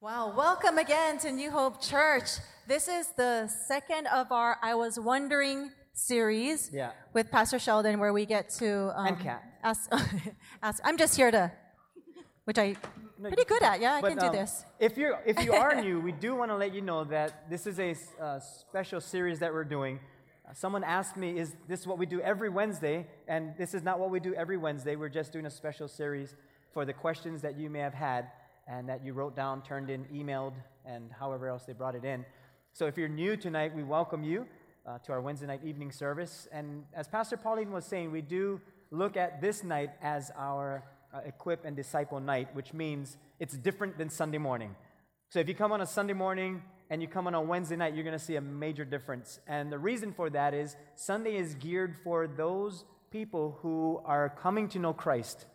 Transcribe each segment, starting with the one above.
Wow, welcome again to New Hope Church. This is the second of our I Was Wondering series Yeah. with Pastor Sheldon, where we get to. Um, And Kat. Ask, ask, I'm just here to, which I pretty good at. Yeah, I But, can do um, this. If you're if you are new, we do want to let you know that this is a uh, special series that we're doing. Uh, someone asked me, "Is this what we do every Wednesday?" And this is not what we do every Wednesday. We're just doing a special series for the questions that you may have had and that you wrote down, turned in, emailed, and however else they brought it in. So if you're new tonight, we welcome you uh, to our Wednesday night evening service. And as Pastor Pauline was saying, we do look at this night as our uh, equip and disciple night, which means it's different than Sunday morning. So if you come on a Sunday morning and you come on a Wednesday night, you're going to see a major difference. And the reason for that is Sunday is geared for those people who are coming to know Christ.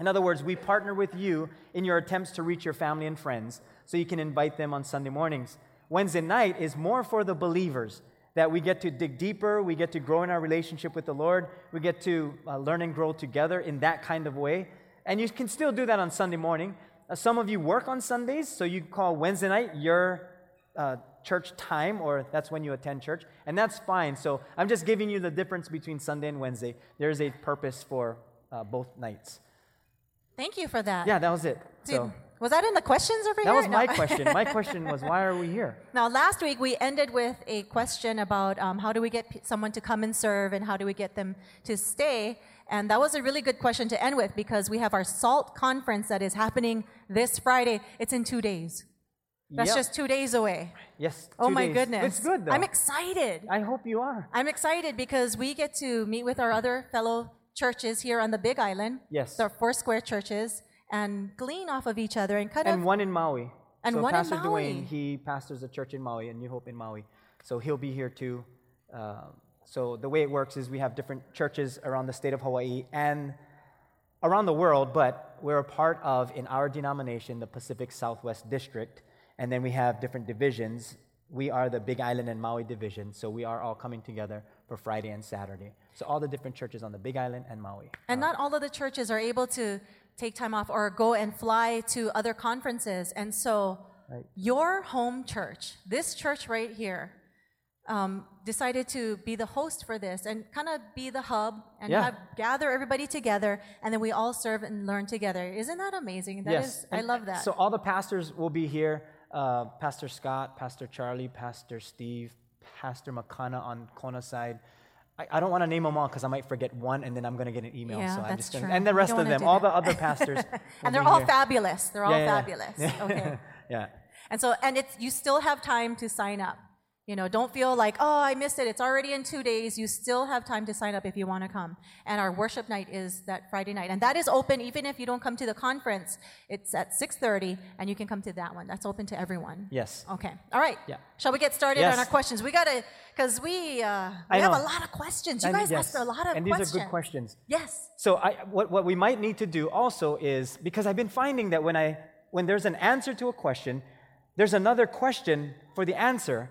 In other words, we partner with you in your attempts to reach your family and friends so you can invite them on Sunday mornings. Wednesday night is more for the believers that we get to dig deeper, we get to grow in our relationship with the Lord, we get to uh, learn and grow together in that kind of way. And you can still do that on Sunday morning. Uh, some of you work on Sundays, so you call Wednesday night your uh, church time, or that's when you attend church, and that's fine. So I'm just giving you the difference between Sunday and Wednesday. There's a purpose for uh, both nights. Thank you for that. Yeah, that was it. Dude, So was that in the questions over that here? That was my No. question. My question was, why are we here? Now, last week we ended with a question about um, how do we get p- someone to come and serve and how do we get them to stay. And that was a really good question to end with because we have our SALT conference that is happening this Friday. It's in two days. That's Yep. just two days away. yes. Oh my days. goodness. It's good though. I'm excited. I hope you are. I'm excited because we get to meet with our other fellow churches here on the Big Island. Yes. Our four square churches and glean off of each other and kind And of. one in Maui. And so one in Pastor Maui. Dwayne, he pastors a church in Maui, and New Hope in Maui. So he'll be here too. Uh, so the way it works is we have different churches around the state of Hawaii and around the world, but we're a part of, in our denomination, the Pacific Southwest District. And then we have different divisions. We are the Big Island and Maui division, so we are all coming together for Friday and Saturday. So all the different churches on the Big Island and Maui. And not all of the churches are able to take time off or go and fly to other conferences. And so, Right. your home church, this church right here, um, decided to be the host for this and kind of be the hub and Yeah. have, gather everybody together, and then we all serve and learn together. Isn't that amazing? That is, I love that. So all the pastors will be here. Uh, Pastor Scott, Pastor Charlie, Pastor Steve, Pastor McConna on Kona side. I, I don't want to name them all because I might forget one and then I'm going to get an email. Yeah, so I'm just gonna, true. And the rest of them, all that. the other pastors. and they're all here. fabulous. They're all Yeah, yeah, fabulous. Okay. yeah. And so, and it's you still have time to sign up. You know, don't feel like, oh, I missed it. It's already in two days. You still have time to sign up if you want to come. And our worship night is that Friday night, and that is open even if you don't come to the conference. It's at 6:30, and you can come to that one. That's open to everyone. Yes. Okay. All right. Yeah. Shall we get started Yes. on our questions? We gotta, cause we uh, we have a lot of questions. You And guys yes. asked a lot of And these questions. are good questions. Yes. So I, what, what we might need to do also is because I've been finding that when I when there's an answer to a question, there's another question for the answer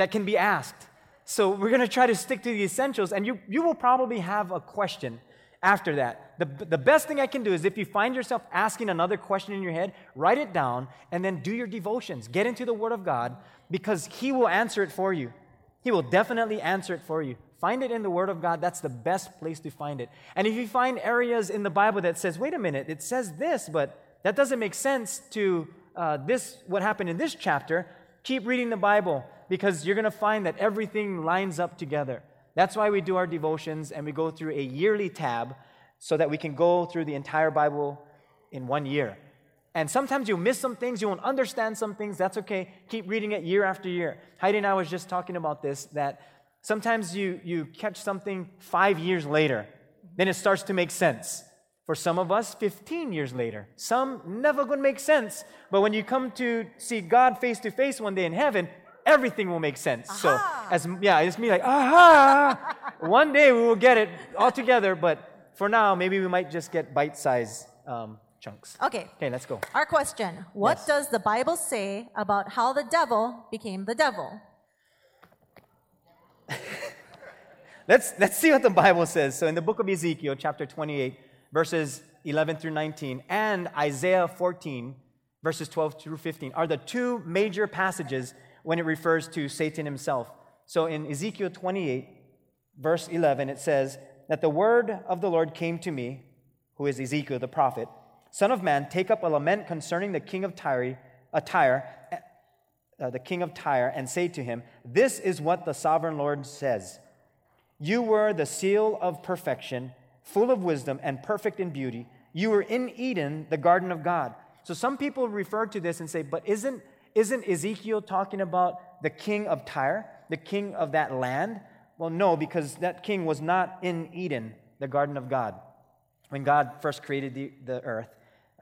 that can be asked. So we're going to try to stick to the essentials, and you you will probably have a question after that. The, the best thing I can do is if you find yourself asking another question in your head, write it down and then do your devotions. Get into the Word of God because He will answer it for you. He will definitely answer it for you. Find it in the Word of God. That's the best place to find it. And if you find areas in the Bible that says, wait a minute, it says this, but that doesn't make sense to uh, this, what happened in this chapter, keep reading the Bible because you're going to find that everything lines up together. That's why we do our devotions and we go through a yearly tab so that we can go through the entire Bible in one year. And sometimes you'll miss some things, you won't understand some things. That's okay. Keep reading it year after year. Heidi and I was just talking about this that sometimes you, you catch something five years later, then it starts to make sense. For some of us, 15 years later. Some never gonna make sense. But when you come to see God face to face one day in heaven, everything will make sense. So, as yeah, it's me like, aha! one day we will get it all together, but for now, maybe we might just get bite sized um, chunks. Okay. Okay, let's go. Our question What Yes. does the Bible say about how the devil became the devil? Let's, let's see what the Bible says. So, in the book of Ezekiel, chapter 28, verses 11 through 19, and Isaiah 14, verses 12 through 15, are the two major passages when it refers to Satan himself. So in Ezekiel 28, verse 11, it says that the word of the Lord came to me, who is Ezekiel the prophet Son of man, take up a lament concerning the king of Tyre, uh, Tyre uh, the king of Tyre, and say to him, This is what the sovereign Lord says You were the seal of perfection, full of wisdom, and perfect in beauty. You were in Eden, the garden of God. So some people refer to this and say, But isn't, isn't Ezekiel talking about the king of Tyre, the king of that land? Well, no, because that king was not in Eden, the garden of God. When God first created the, the earth,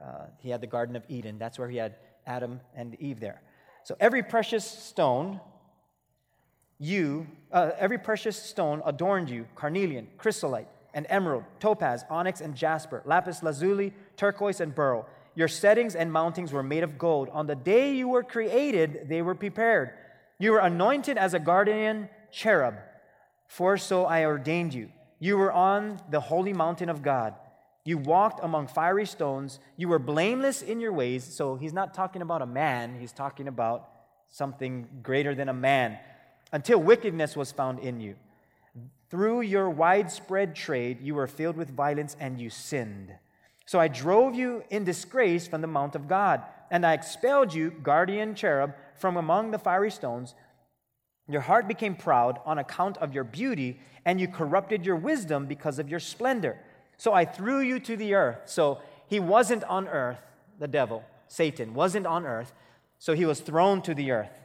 uh, he had the Garden of Eden. That's where he had Adam and Eve there. So every precious stone, you, uh, every precious stone adorned you carnelian, chrysolite, and emerald, topaz, onyx, and jasper, lapis lazuli, turquoise, and beryl. Your settings and mountings were made of gold. On the day you were created, they were prepared. You were anointed as a guardian cherub, for so I ordained you. You were on the holy mountain of God. You walked among fiery stones. You were blameless in your ways. So he's not talking about a man, he's talking about something greater than a man. Until wickedness was found in you. Through your widespread trade, you were filled with violence and you sinned. So I drove you in disgrace from the mount of God, and I expelled you, guardian cherub, from among the fiery stones. Your heart became proud on account of your beauty, and you corrupted your wisdom because of your splendor. So I threw you to the earth. So he wasn't on earth, the devil, Satan, wasn't on earth. So he was thrown to the earth.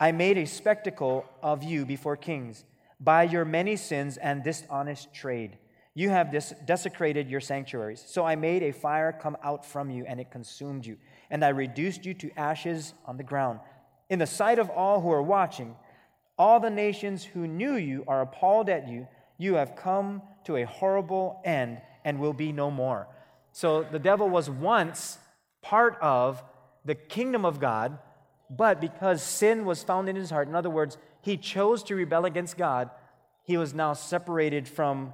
I made a spectacle of you before kings by your many sins and dishonest trade. You have des- desecrated your sanctuaries. So I made a fire come out from you, and it consumed you. And I reduced you to ashes on the ground. In the sight of all who are watching, all the nations who knew you are appalled at you. You have come to a horrible end and will be no more. So the devil was once part of the kingdom of God, but because sin was found in his heart, in other words, he chose to rebel against God, he was now separated from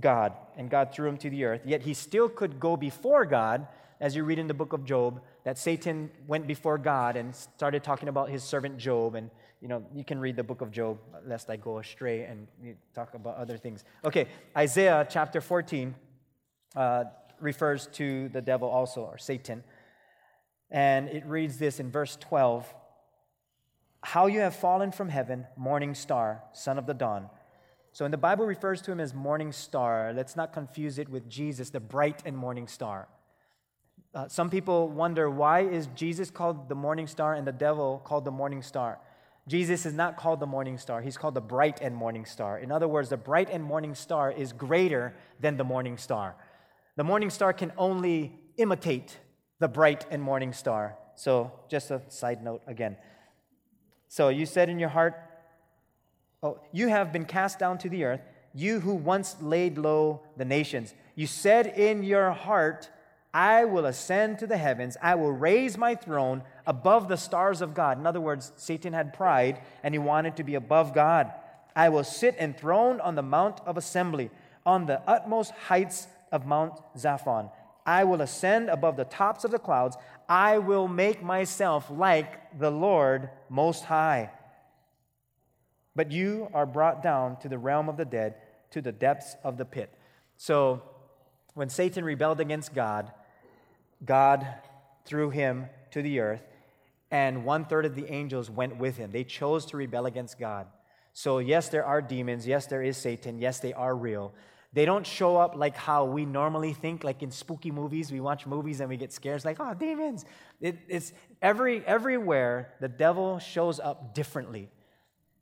God, and God threw him to the earth. Yet he still could go before God, as you read in the book of Job, that Satan went before God and started talking about his servant Job and you know, you can read the book of Job, lest I go astray and talk about other things. Okay, Isaiah chapter 14 uh, refers to the devil also, or Satan. And it reads this in verse 12 How you have fallen from heaven, morning star, son of the dawn. So, in the Bible refers to him as morning star. Let's not confuse it with Jesus, the bright and morning star. Uh, some people wonder why is Jesus called the morning star and the devil called the morning star? Jesus is not called the morning star, he's called the bright and morning star. In other words, the bright and morning star is greater than the morning star. The morning star can only imitate the bright and morning star. So, just a side note again. So, you said in your heart, Oh, you have been cast down to the earth, you who once laid low the nations. You said in your heart, I will ascend to the heavens, I will raise my throne above the stars of God. In other words, Satan had pride and he wanted to be above God. I will sit enthroned on the Mount of Assembly, on the utmost heights of Mount Zaphon. I will ascend above the tops of the clouds. I will make myself like the Lord Most High. But you are brought down to the realm of the dead, to the depths of the pit. So, when Satan rebelled against God, God threw him to the earth and one third of the angels went with him. They chose to rebel against God. So, yes, there are demons. Yes, there is Satan. Yes, they are real. They don't show up like how we normally think, like in spooky movies. We watch movies and we get scared. It's like, oh, demons. It, it's every, everywhere the devil shows up differently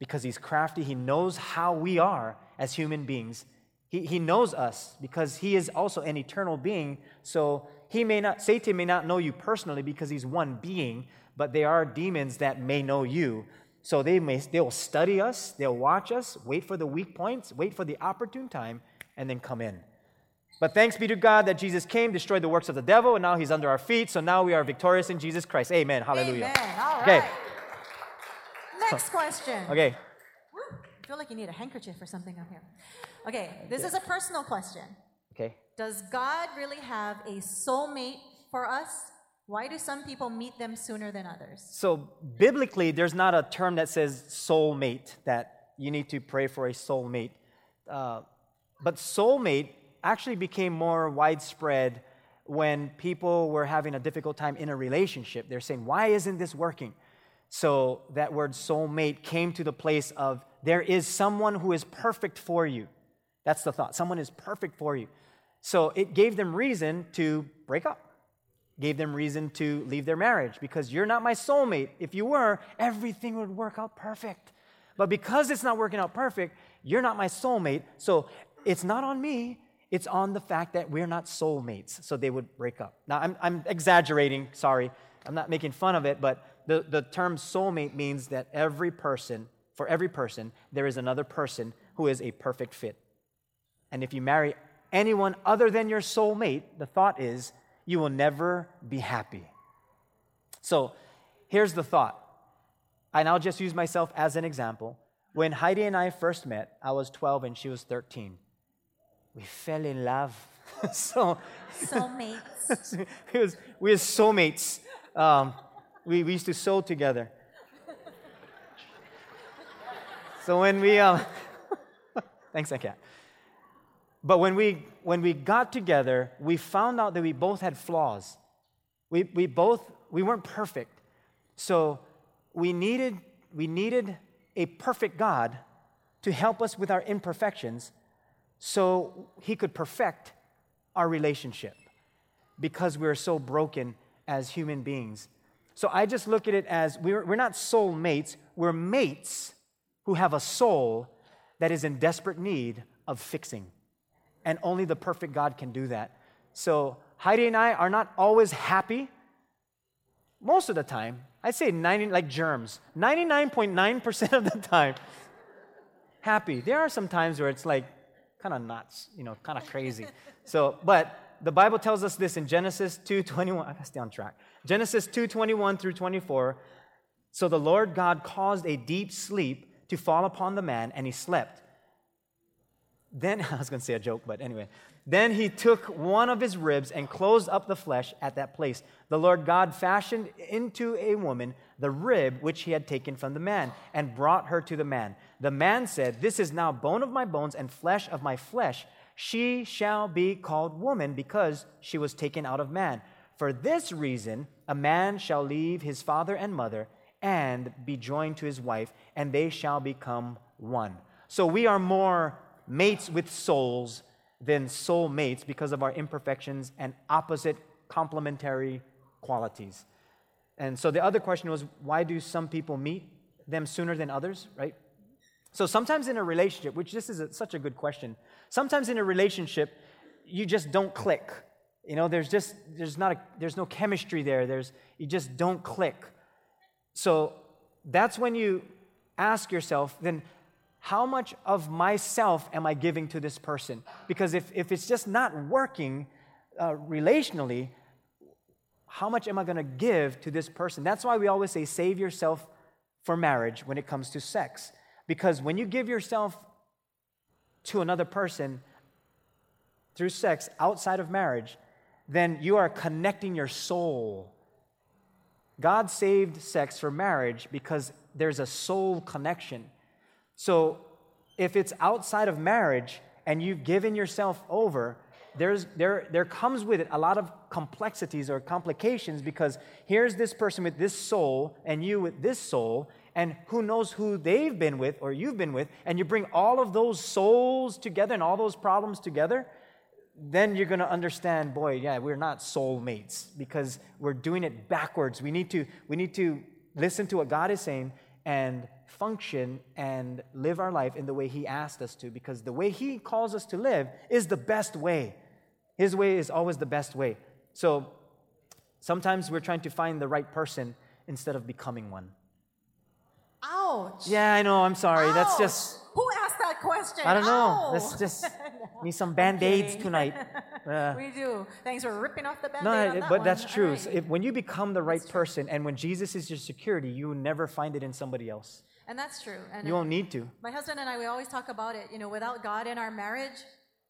because he's crafty. He knows how we are as human beings. He, he knows us because he is also an eternal being. So he may not, Satan may not know you personally because he's one being, but they are demons that may know you. So they may they'll study us, they'll watch us, wait for the weak points, wait for the opportune time, and then come in. But thanks be to God that Jesus came, destroyed the works of the devil, and now he's under our feet. So now we are victorious in Jesus Christ. Amen. Hallelujah. Amen. All right. Okay. Next question. Okay. Woo. I feel like you need a handkerchief or something up here. Okay, this is a personal question. Okay. Does God really have a soulmate for us? Why do some people meet them sooner than others? So, biblically, there's not a term that says soulmate, that you need to pray for a soulmate. Uh, but soulmate actually became more widespread when people were having a difficult time in a relationship. They're saying, Why isn't this working? So, that word soulmate came to the place of there is someone who is perfect for you. That's the thought. Someone is perfect for you. So, it gave them reason to break up gave them reason to leave their marriage because you're not my soulmate. If you were, everything would work out perfect. But because it's not working out perfect, you're not my soulmate. So it's not on me, it's on the fact that we're not soulmates. So they would break up. Now, I'm, I'm exaggerating, sorry. I'm not making fun of it, but the, the term soulmate means that every person, for every person, there is another person who is a perfect fit. And if you marry anyone other than your soulmate, the thought is you will never be happy. So here's the thought, and I'll just use myself as an example. When Heidi and I first met, I was 12 and she was 13. We fell in love. so soulmates. we was we were soulmates. Um, we, we used to sew together. So when we um, thanks, I can't. But when we, when we got together, we found out that we both had flaws. We, we both, we weren't perfect. So we needed, we needed a perfect God to help us with our imperfections so he could perfect our relationship because we're so broken as human beings. So I just look at it as we're, we're not soul mates, we're mates who have a soul that is in desperate need of fixing and only the perfect God can do that. So Heidi and I are not always happy. Most of the time, I'd say 90, like germs, 99.9% of the time, happy. There are some times where it's like kind of nuts, you know, kind of crazy. So, but the Bible tells us this in Genesis 2:21. I gotta stay on track. Genesis 2:21 through 24. So the Lord God caused a deep sleep to fall upon the man, and he slept. Then, I was going to say a joke, but anyway. Then he took one of his ribs and closed up the flesh at that place. The Lord God fashioned into a woman the rib which he had taken from the man and brought her to the man. The man said, This is now bone of my bones and flesh of my flesh. She shall be called woman because she was taken out of man. For this reason, a man shall leave his father and mother and be joined to his wife, and they shall become one. So we are more mates with souls than soul mates because of our imperfections and opposite complementary qualities. And so the other question was why do some people meet them sooner than others, right? So sometimes in a relationship, which this is a, such a good question, sometimes in a relationship, you just don't click. You know, there's just there's not a, there's no chemistry there. There's you just don't click. So that's when you ask yourself, then how much of myself am I giving to this person? Because if, if it's just not working uh, relationally, how much am I going to give to this person? That's why we always say save yourself for marriage when it comes to sex. Because when you give yourself to another person through sex outside of marriage, then you are connecting your soul. God saved sex for marriage because there's a soul connection. So if it's outside of marriage and you've given yourself over, there's, there, there comes with it a lot of complexities or complications because here's this person with this soul and you with this soul, and who knows who they've been with or you've been with, and you bring all of those souls together and all those problems together, then you're going to understand boy, yeah, we're not soulmates because we're doing it backwards. We need to, we need to listen to what God is saying and function and live our life in the way He asked us to, because the way He calls us to live is the best way. His way is always the best way. So sometimes we're trying to find the right person instead of becoming one. Ouch. Yeah, I know. I'm sorry. Ouch. That's just. Who asked that question? I don't know. Ow. Let's just need some band aids tonight. Uh, we do. Thanks for ripping off the band aid. no, aid. but that that's true. Right. So if, when you become the right person and when Jesus is your security, you never find it in somebody else. And that's true. And You won't need to. my husband and I, we always talk about it. You know, without God in our marriage,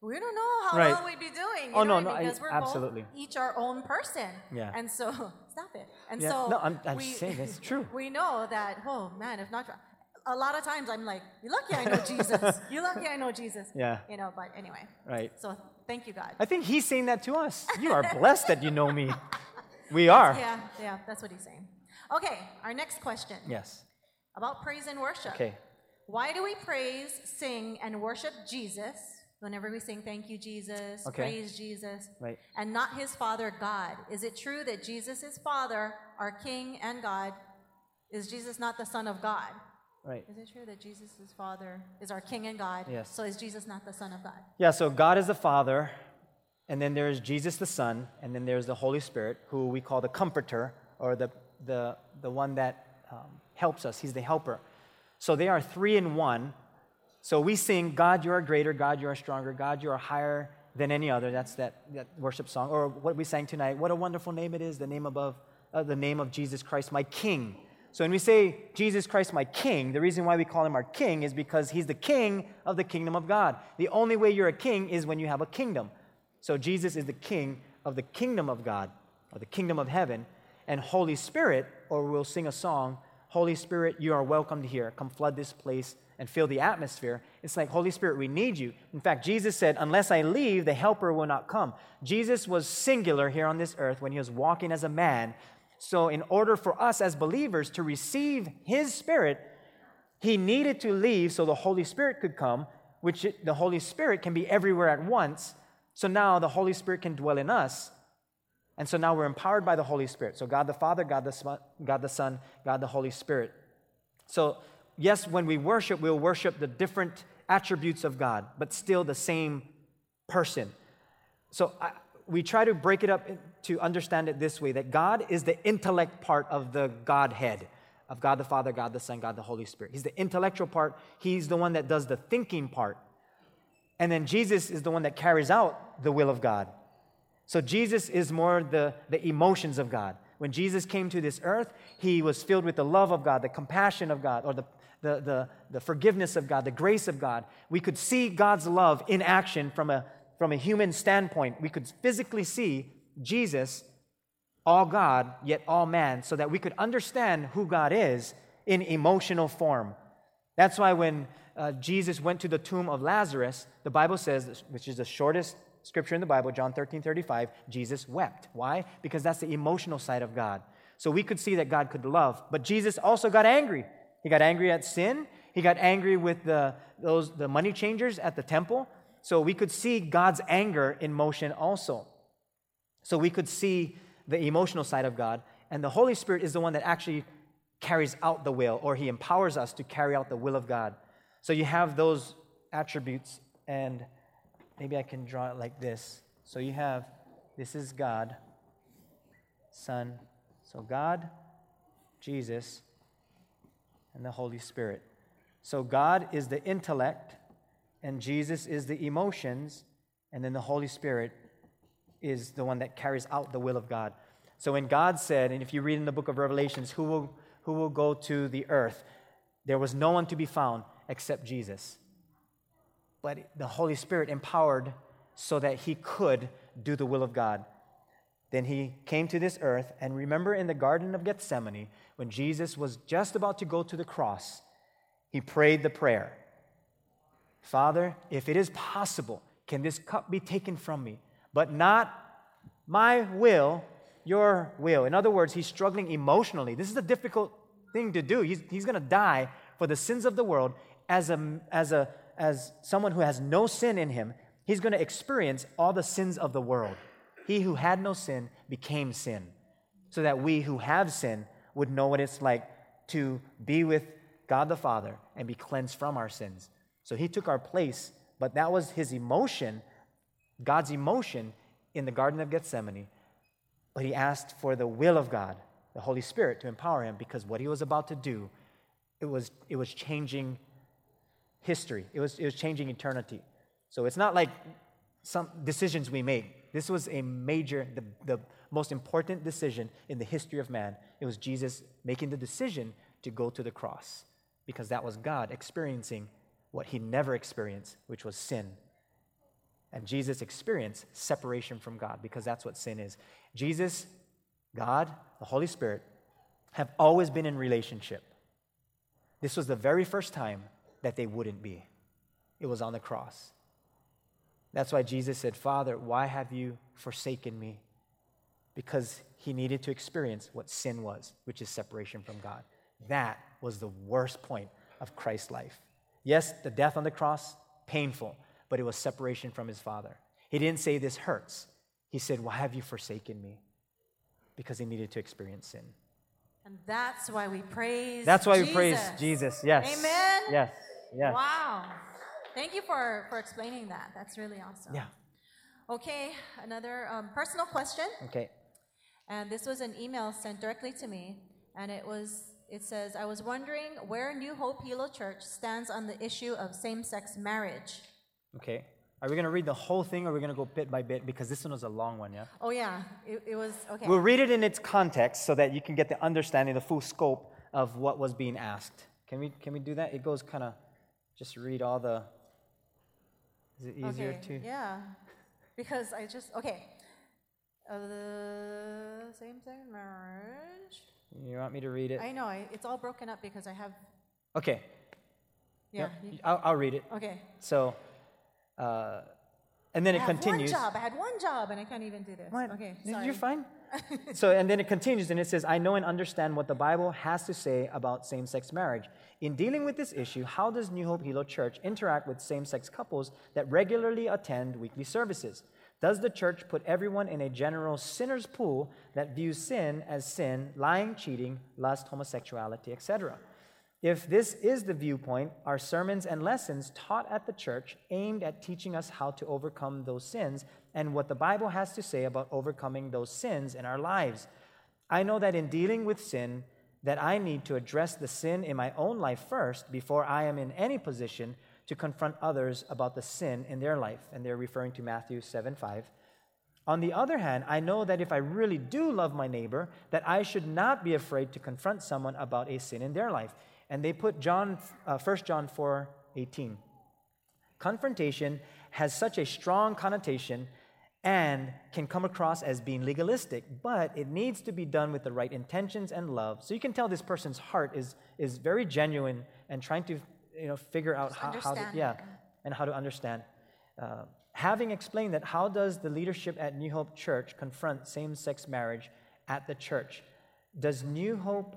we don't know how Right. long we'd be doing. You Oh, know, no, no, I- we're absolutely. both each our own person. Yeah. And so stop it. And Yeah, so no, I'm- I'm we, saying it's true. We know that, oh man, if not, a lot of times I'm like, you're lucky I know Jesus. You're lucky I know Jesus. Yeah. You know, but anyway. Right. So thank you, God. I think he's saying that to us. You are blessed that you know me. We are. Yeah, yeah, that's what he's saying. Okay, our next question Yes. about praise and worship. Okay. Why do we praise, sing, and worship Jesus whenever we sing thank you, Jesus, Okay. praise Jesus, Right. and not his Father God? Is it true that Jesus is Father, our King and God? Is Jesus not the Son of God? Right. Is it true that Jesus is Father, is our King and God? Yes. So is Jesus not the Son of God? Yeah, so God is the Father, and then there's Jesus the Son, and then there's the Holy Spirit, who we call the Comforter, or the, the, the one that um, helps us. He's the helper. So they are three in one. So we sing, God, you are greater, God, you are stronger, God, you are higher than any other. That's that, that worship song. Or what we sang tonight, what a wonderful name it is, the name above, uh, the name of Jesus Christ, my King. So when we say Jesus Christ, my King, the reason why we call him our King is because he's the King of the kingdom of God. The only way you're a king is when you have a kingdom. So Jesus is the King of the kingdom of God, or the kingdom of heaven. And Holy Spirit, or we'll sing a song, Holy Spirit, you are welcomed here. Come flood this place and fill the atmosphere. It's like, Holy Spirit, we need you. In fact, Jesus said, Unless I leave, the helper will not come. Jesus was singular here on this earth when he was walking as a man. So, in order for us as believers to receive his spirit, he needed to leave so the Holy Spirit could come, which the Holy Spirit can be everywhere at once. So now the Holy Spirit can dwell in us. And so now we're empowered by the Holy Spirit. So God the Father, God the, Son, God the Son, God the Holy Spirit. So, yes, when we worship, we'll worship the different attributes of God, but still the same person. So I, we try to break it up to understand it this way that God is the intellect part of the Godhead, of God the Father, God the Son, God the Holy Spirit. He's the intellectual part, He's the one that does the thinking part. And then Jesus is the one that carries out the will of God. So Jesus is more the, the emotions of God. When Jesus came to this earth, he was filled with the love of God, the compassion of God, or the, the, the, the forgiveness of God, the grace of God. We could see God's love in action from a, from a human standpoint. We could physically see Jesus, all God, yet all man, so that we could understand who God is in emotional form. That's why when uh, Jesus went to the tomb of Lazarus, the Bible says, which is the shortest scripture in the Bible, John 13 35, Jesus wept. Why? Because that's the emotional side of God. So we could see that God could love, but Jesus also got angry. He got angry at sin. He got angry with the, those, the money changers at the temple. So we could see God's anger in motion also. So we could see the emotional side of God. And the Holy Spirit is the one that actually carries out the will, or He empowers us to carry out the will of God. So you have those attributes, and maybe I can draw it like this. So you have this is God, Son. So God, Jesus, and the Holy Spirit. So God is the intellect, and Jesus is the emotions, and then the Holy Spirit is the one that carries out the will of God. So when God said, and if you read in the book of Revelations, who will, who will go to the earth? There was no one to be found except Jesus. But the Holy Spirit empowered so that he could do the will of God. Then he came to this earth, and remember in the Garden of Gethsemane, when Jesus was just about to go to the cross, he prayed the prayer Father, if it is possible, can this cup be taken from me? But not my will, your will. In other words, he's struggling emotionally. This is a difficult thing to do. He's, he's going to die for the sins of the world as, a, as, a, as someone who has no sin in him. He's going to experience all the sins of the world. He who had no sin became sin, so that we who have sin would know what it's like to be with God the Father and be cleansed from our sins. So he took our place, but that was his emotion, God's emotion in the Garden of Gethsemane. But he asked for the will of God, the Holy Spirit, to empower him because what he was about to do, it was, it was changing history, it was, it was changing eternity. So it's not like some decisions we make. This was a major, the, the most important decision in the history of man. It was Jesus making the decision to go to the cross because that was God experiencing what he never experienced, which was sin. And Jesus experienced separation from God because that's what sin is. Jesus God, the Holy Spirit, have always been in relationship. This was the very first time that they wouldn't be. It was on the cross. That's why Jesus said, Father, why have you forsaken me? Because he needed to experience what sin was, which is separation from God. That was the worst point of Christ's life. Yes, the death on the cross, painful, but it was separation from his Father. He didn't say, This hurts. He said, Why have you forsaken me? Because he needed to experience sin. And that's why we praise That's why Jesus. we praise Jesus. Yes. Amen. Yes. Yes. Wow. Thank you for, for explaining that. That's really awesome. Yeah. Okay, another um, personal question. Okay. And this was an email sent directly to me. And it was it says, I was wondering where New Hope Hilo Church stands on the issue of same sex marriage. Okay. Are we going to read the whole thing or are we going to go bit by bit? Because this one was a long one, yeah? Oh yeah, it, it was okay. We'll read it in its context so that you can get the understanding, the full scope of what was being asked. Can we, can we do that? It goes kind of, just read all the. Is it easier okay, to? Yeah, because I just okay. Uh, the same sex marriage. You want me to read it? I know I, it's all broken up because I have Okay. yeah. Yep, you- I'll, I'll read it. okay. So, uh, and then I it continues. one job. I had one job and I can't even do this. What? Okay, Sorry. You're fine. so, and then it continues and it says, I know and understand what the Bible has to say about same sex marriage. In dealing with this issue, how does New Hope Hilo Church interact with same sex couples that regularly attend weekly services? Does the church put everyone in a general sinner's pool that views sin as sin, lying, cheating, lust, homosexuality, etc.? If this is the viewpoint, are sermons and lessons taught at the church aimed at teaching us how to overcome those sins and what the Bible has to say about overcoming those sins in our lives. I know that in dealing with sin, that I need to address the sin in my own life first before I am in any position to confront others about the sin in their life. And they're referring to Matthew 7 5. On the other hand, I know that if I really do love my neighbor, that I should not be afraid to confront someone about a sin in their life. And they put John, uh, 1 John 4 18. Confrontation has such a strong connotation and can come across as being legalistic, but it needs to be done with the right intentions and love. So you can tell this person's heart is, is very genuine and trying to you know, figure out how, how to, yeah, and how to understand. Uh, having explained that, how does the leadership at New Hope Church confront same sex marriage at the church? Does New Hope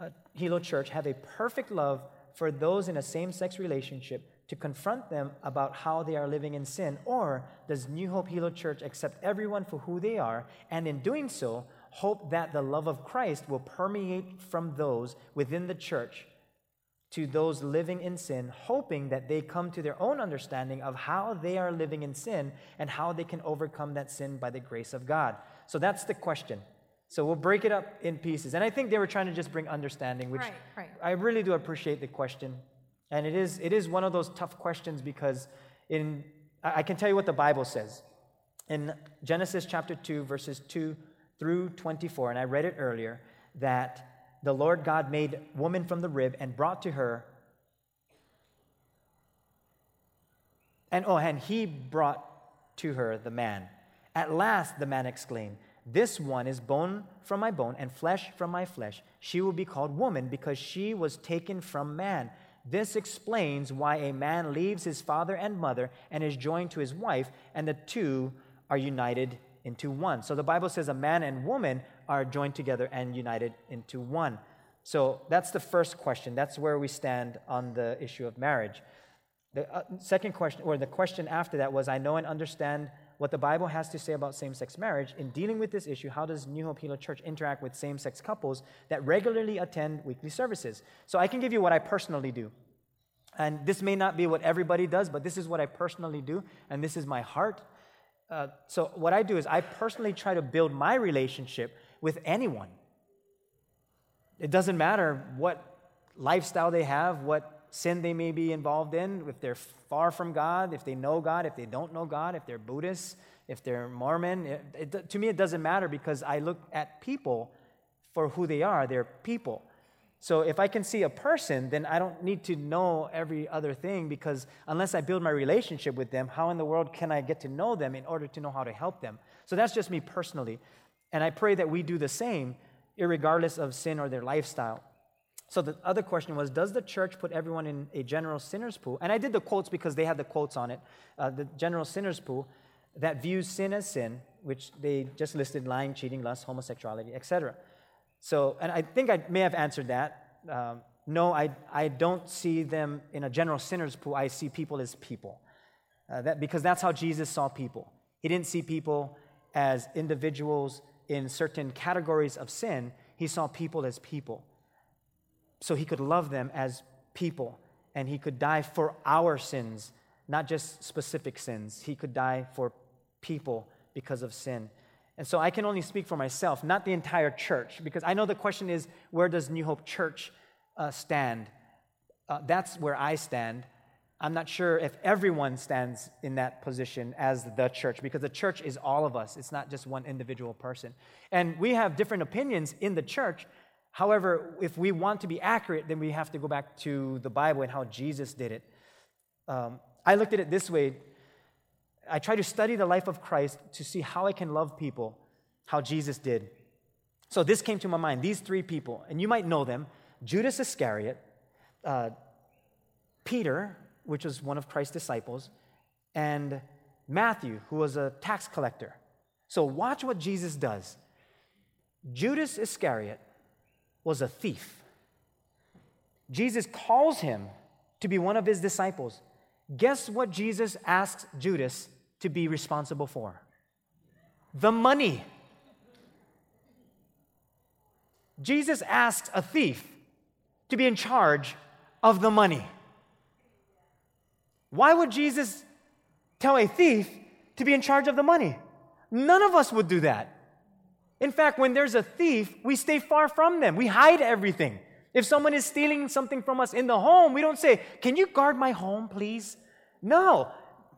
uh, Hilo Church have a perfect love for those in a same sex relationship to confront them about how they are living in sin? Or does New Hope Hilo Church accept everyone for who they are and in doing so, hope that the love of Christ will permeate from those within the church to those living in sin, hoping that they come to their own understanding of how they are living in sin and how they can overcome that sin by the grace of God? So that's the question. So we'll break it up in pieces. And I think they were trying to just bring understanding, which Right, right. I really do appreciate the question. And it is, it is one of those tough questions because in, I I can tell you what the Bible says. In Genesis chapter 2, verses 2 through 24, and I read it earlier, that the Lord God made woman from the rib and brought to her, and oh, and he brought to her the man. At last, the man exclaimed, This one is bone from my bone and flesh from my flesh. She will be called woman because she was taken from man. This explains why a man leaves his father and mother and is joined to his wife, and the two are united into one. So the Bible says a man and woman are joined together and united into one. So that's the first question. That's where we stand on the issue of marriage. The uh, second question, or the question after that, was I know and understand what the Bible has to say about same sex marriage. In dealing with this issue, how does New Hope Hilo Church interact with same sex couples that regularly attend weekly services? So I can give you what I personally do. And this may not be what everybody does, but this is what I personally do, and this is my heart. Uh, so, what I do is I personally try to build my relationship with anyone. It doesn't matter what lifestyle they have, what sin they may be involved in, if they're far from God, if they know God, if they don't know God, if they're Buddhist, if they're Mormon. It, it, to me, it doesn't matter because I look at people for who they are. They're people. So if I can see a person, then I don't need to know every other thing because unless I build my relationship with them, how in the world can I get to know them in order to know how to help them? So that's just me personally. And I pray that we do the same, regardless of sin or their lifestyle. So the other question was Does the church put everyone in a general sinner's pool? And I did the quotes because they had the quotes on it. Uh, the general sinner's pool that views sin as sin, which they just listed lying, cheating, lust, homosexuality, etc. So, and I think I may have answered that. Um, no, I, I don't see them in a general sinner's pool. I see people as people. Uh, that, because that's how Jesus saw people. He didn't see people as individuals in certain categories of sin, he saw people as people. So he could love them as people, and he could die for our sins, not just specific sins. He could die for people because of sin. And so I can only speak for myself, not the entire church, because I know the question is where does New Hope Church uh, stand? Uh, that's where I stand. I'm not sure if everyone stands in that position as the church, because the church is all of us. It's not just one individual person. And we have different opinions in the church. However, if we want to be accurate, then we have to go back to the Bible and how Jesus did it. Um, I looked at it this way I try to study the life of Christ to see how I can love people, how Jesus did. So this came to my mind these three people, and you might know them Judas Iscariot, uh, Peter, which was one of Christ's disciples, and Matthew, who was a tax collector. So watch what Jesus does. Judas Iscariot was a thief. Jesus calls him to be one of his disciples. Guess what Jesus asks Judas to be responsible for? The money. Jesus asks a thief to be in charge of the money. Why would Jesus tell a thief to be in charge of the money? None of us would do that. In fact, when there's a thief, we stay far from them. We hide everything. If someone is stealing something from us in the home, we don't say, Can you guard my home, please? No.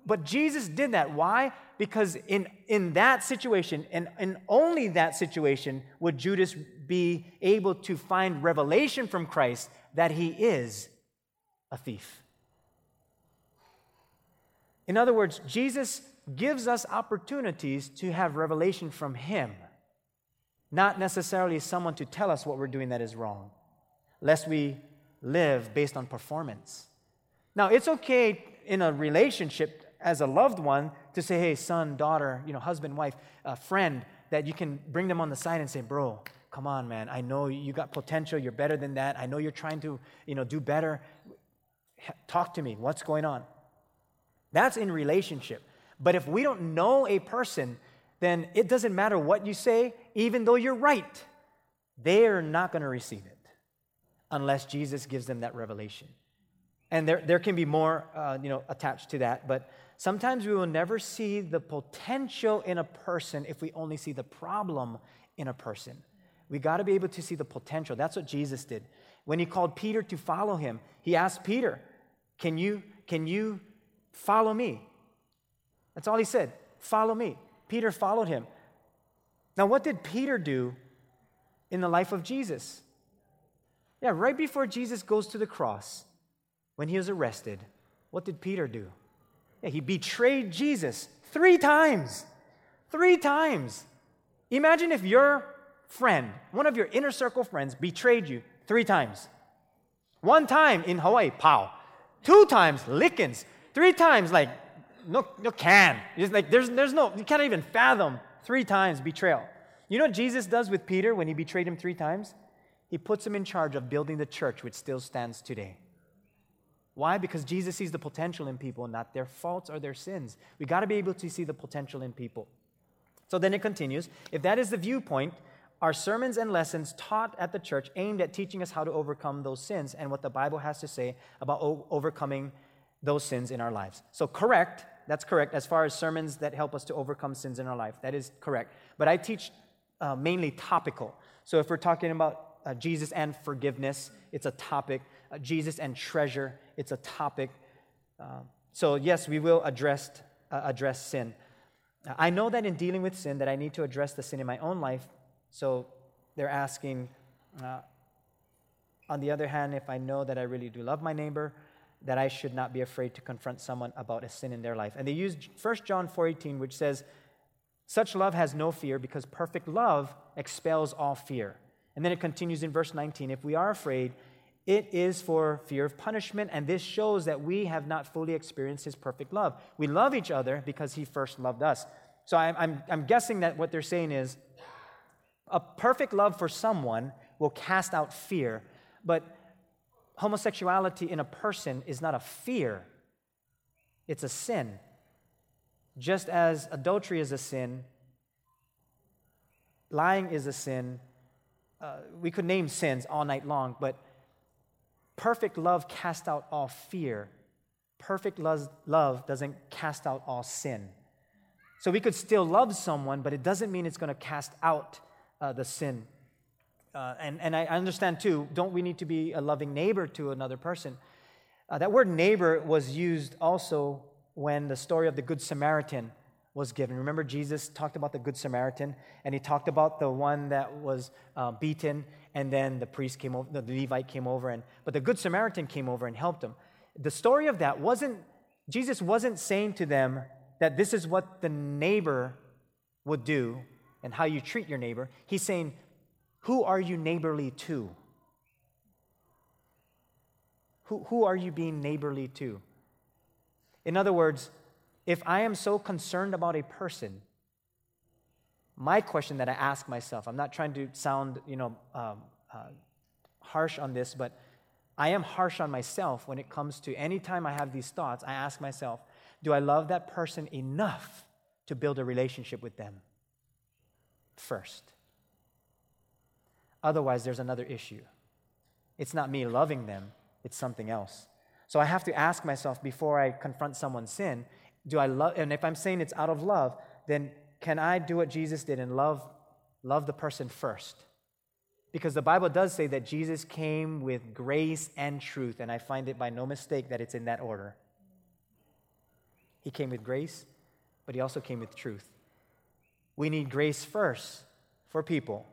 But Jesus did that. Why? Because in, in that situation, and in only that situation, would Judas be able to find revelation from Christ that he is a thief. In other words, Jesus gives us opportunities to have revelation from him, not necessarily someone to tell us what we're doing that is wrong lest we live based on performance. Now, it's okay in a relationship as a loved one to say, hey, son, daughter, you know, husband, wife, uh, friend, that you can bring them on the side and say, bro, come on, man. I know you got potential. You're better than that. I know you're trying to, you know, do better. Talk to me. What's going on? That's in relationship. But if we don't know a person, then it doesn't matter what you say, even though you're right. They're not going to receive it unless Jesus gives them that revelation. And there, there can be more, uh, you know, attached to that, but sometimes we will never see the potential in a person if we only see the problem in a person. We got to be able to see the potential. That's what Jesus did. When he called Peter to follow him, he asked Peter, "Can you can you follow me?" That's all he said. Follow me. Peter followed him. Now, what did Peter do in the life of Jesus? Yeah, right before Jesus goes to the cross, when he was arrested, what did Peter do? Yeah, he betrayed Jesus three times. Three times. Imagine if your friend, one of your inner circle friends, betrayed you three times. One time in Hawaii, pow. Two times, lickings. Three times, like, no, no can. It's like, there's, there's no, you can't even fathom three times betrayal. You know what Jesus does with Peter when he betrayed him three times? He puts him in charge of building the church, which still stands today. Why? Because Jesus sees the potential in people, not their faults or their sins. We got to be able to see the potential in people. So then it continues if that is the viewpoint, our sermons and lessons taught at the church aimed at teaching us how to overcome those sins and what the Bible has to say about o- overcoming those sins in our lives. So, correct, that's correct, as far as sermons that help us to overcome sins in our life. That is correct. But I teach uh, mainly topical. So, if we're talking about uh, Jesus and forgiveness, it's a topic. Uh, Jesus and treasure, it's a topic. Uh, so yes, we will address, uh, address sin. I know that in dealing with sin that I need to address the sin in my own life. So they're asking, uh, on the other hand, if I know that I really do love my neighbor, that I should not be afraid to confront someone about a sin in their life. And they use 1 John 4:18 which says such love has no fear because perfect love expels all fear. And then it continues in verse 19, if we are afraid, it is for fear of punishment, and this shows that we have not fully experienced his perfect love. We love each other because he first loved us. So I'm, I'm, I'm guessing that what they're saying is a perfect love for someone will cast out fear, but homosexuality in a person is not a fear, it's a sin. Just as adultery is a sin, lying is a sin. Uh, we could name sins all night long, but perfect love casts out all fear. Perfect love, love doesn't cast out all sin. So we could still love someone, but it doesn't mean it's going to cast out uh, the sin. Uh, and, and I understand too, don't we need to be a loving neighbor to another person? Uh, that word neighbor was used also when the story of the Good Samaritan was given. Remember, Jesus talked about the Good Samaritan, and he talked about the one that was uh, beaten, and then the priest came over, the Levite came over, and but the Good Samaritan came over and helped him. The story of that wasn't Jesus wasn't saying to them that this is what the neighbor would do and how you treat your neighbor. He's saying, who are you neighborly to? Who, who are you being neighborly to? In other words, if I am so concerned about a person, my question that I ask myself, I'm not trying to sound, you know, um, uh, harsh on this, but I am harsh on myself when it comes to anytime I have these thoughts, I ask myself, do I love that person enough to build a relationship with them first? Otherwise, there's another issue. It's not me loving them, it's something else. So I have to ask myself before I confront someone's sin, do I love and if I'm saying it's out of love, then can I do what Jesus did and love love the person first? Because the Bible does say that Jesus came with grace and truth, and I find it by no mistake that it's in that order. He came with grace, but he also came with truth. We need grace first for people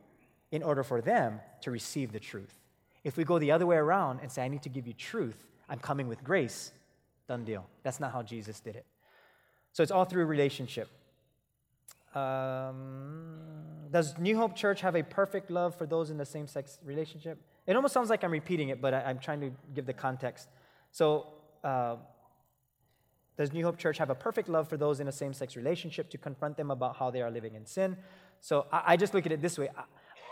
in order for them to receive the truth. If we go the other way around and say, I need to give you truth, I'm coming with grace, done deal. That's not how Jesus did it. So it's all through relationship. Um, does New Hope Church have a perfect love for those in the same sex relationship? It almost sounds like I'm repeating it, but I, am trying to give the context. So, uh, does New Hope Church have a perfect love for those in a same sex relationship to confront them about how they are living in sin? So, I, I just look at it this way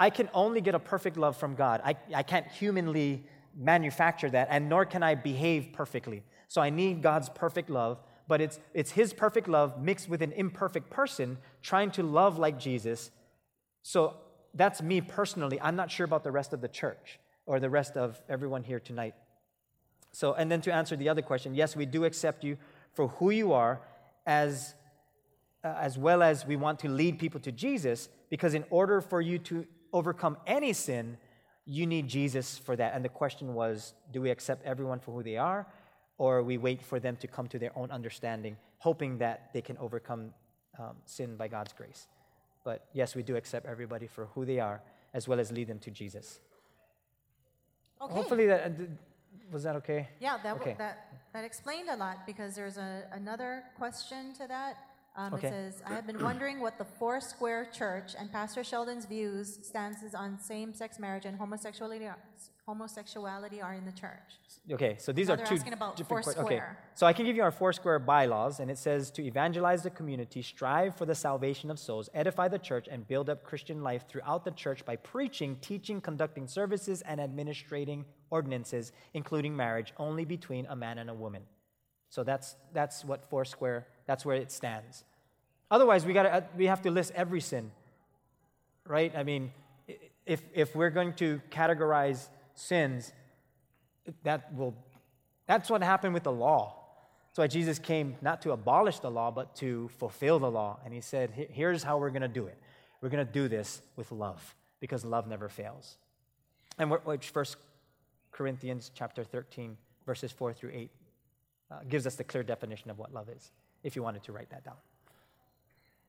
I can only get a perfect love from God. I, I can't humanly manufacture that, and nor can I behave perfectly. So I need God's perfect love, but it's, it's His perfect love mixed with an imperfect person trying to love like Jesus. So that's me personally. I'm not sure about the rest of the church or the rest of everyone here tonight. So, and then to answer the other question, yes, we do accept you for who you are as, uh, as well as we want to lead people to Jesus, because in order for you to overcome any sin, you need Jesus for that. And the question was do we accept everyone for who they are, or we wait for them to come to their own understanding, hoping that they can overcome um, sin by God's grace? But yes, we do accept everybody for who they are, as well as lead them to Jesus. Okay. Hopefully, that uh, was that okay? Yeah, that, okay. that, that explained a lot because there's a, another question to that. Um, okay. It says, I have been wondering what the Foursquare Church and Pastor Sheldon's views, stances on same sex marriage and homosexuality are, homosexuality are in the church. Okay, so these now are two different questions. Okay, so I can give you our Foursquare bylaws, and it says to evangelize the community, strive for the salvation of souls, edify the church, and build up Christian life throughout the church by preaching, teaching, conducting services, and administrating ordinances, including marriage, only between a man and a woman. So that's, that's what Foursquare, that's where it stands. Otherwise, we, gotta, uh, we have to list every sin, right? I mean, if, if we're going to categorize sins, that will, that's what happened with the law. That's why Jesus came not to abolish the law, but to fulfill the law. And he said, here's how we're going to do it. We're going to do this with love, because love never fails. And which First Corinthians chapter 13, verses 4 through 8 uh, gives us the clear definition of what love is, if you wanted to write that down.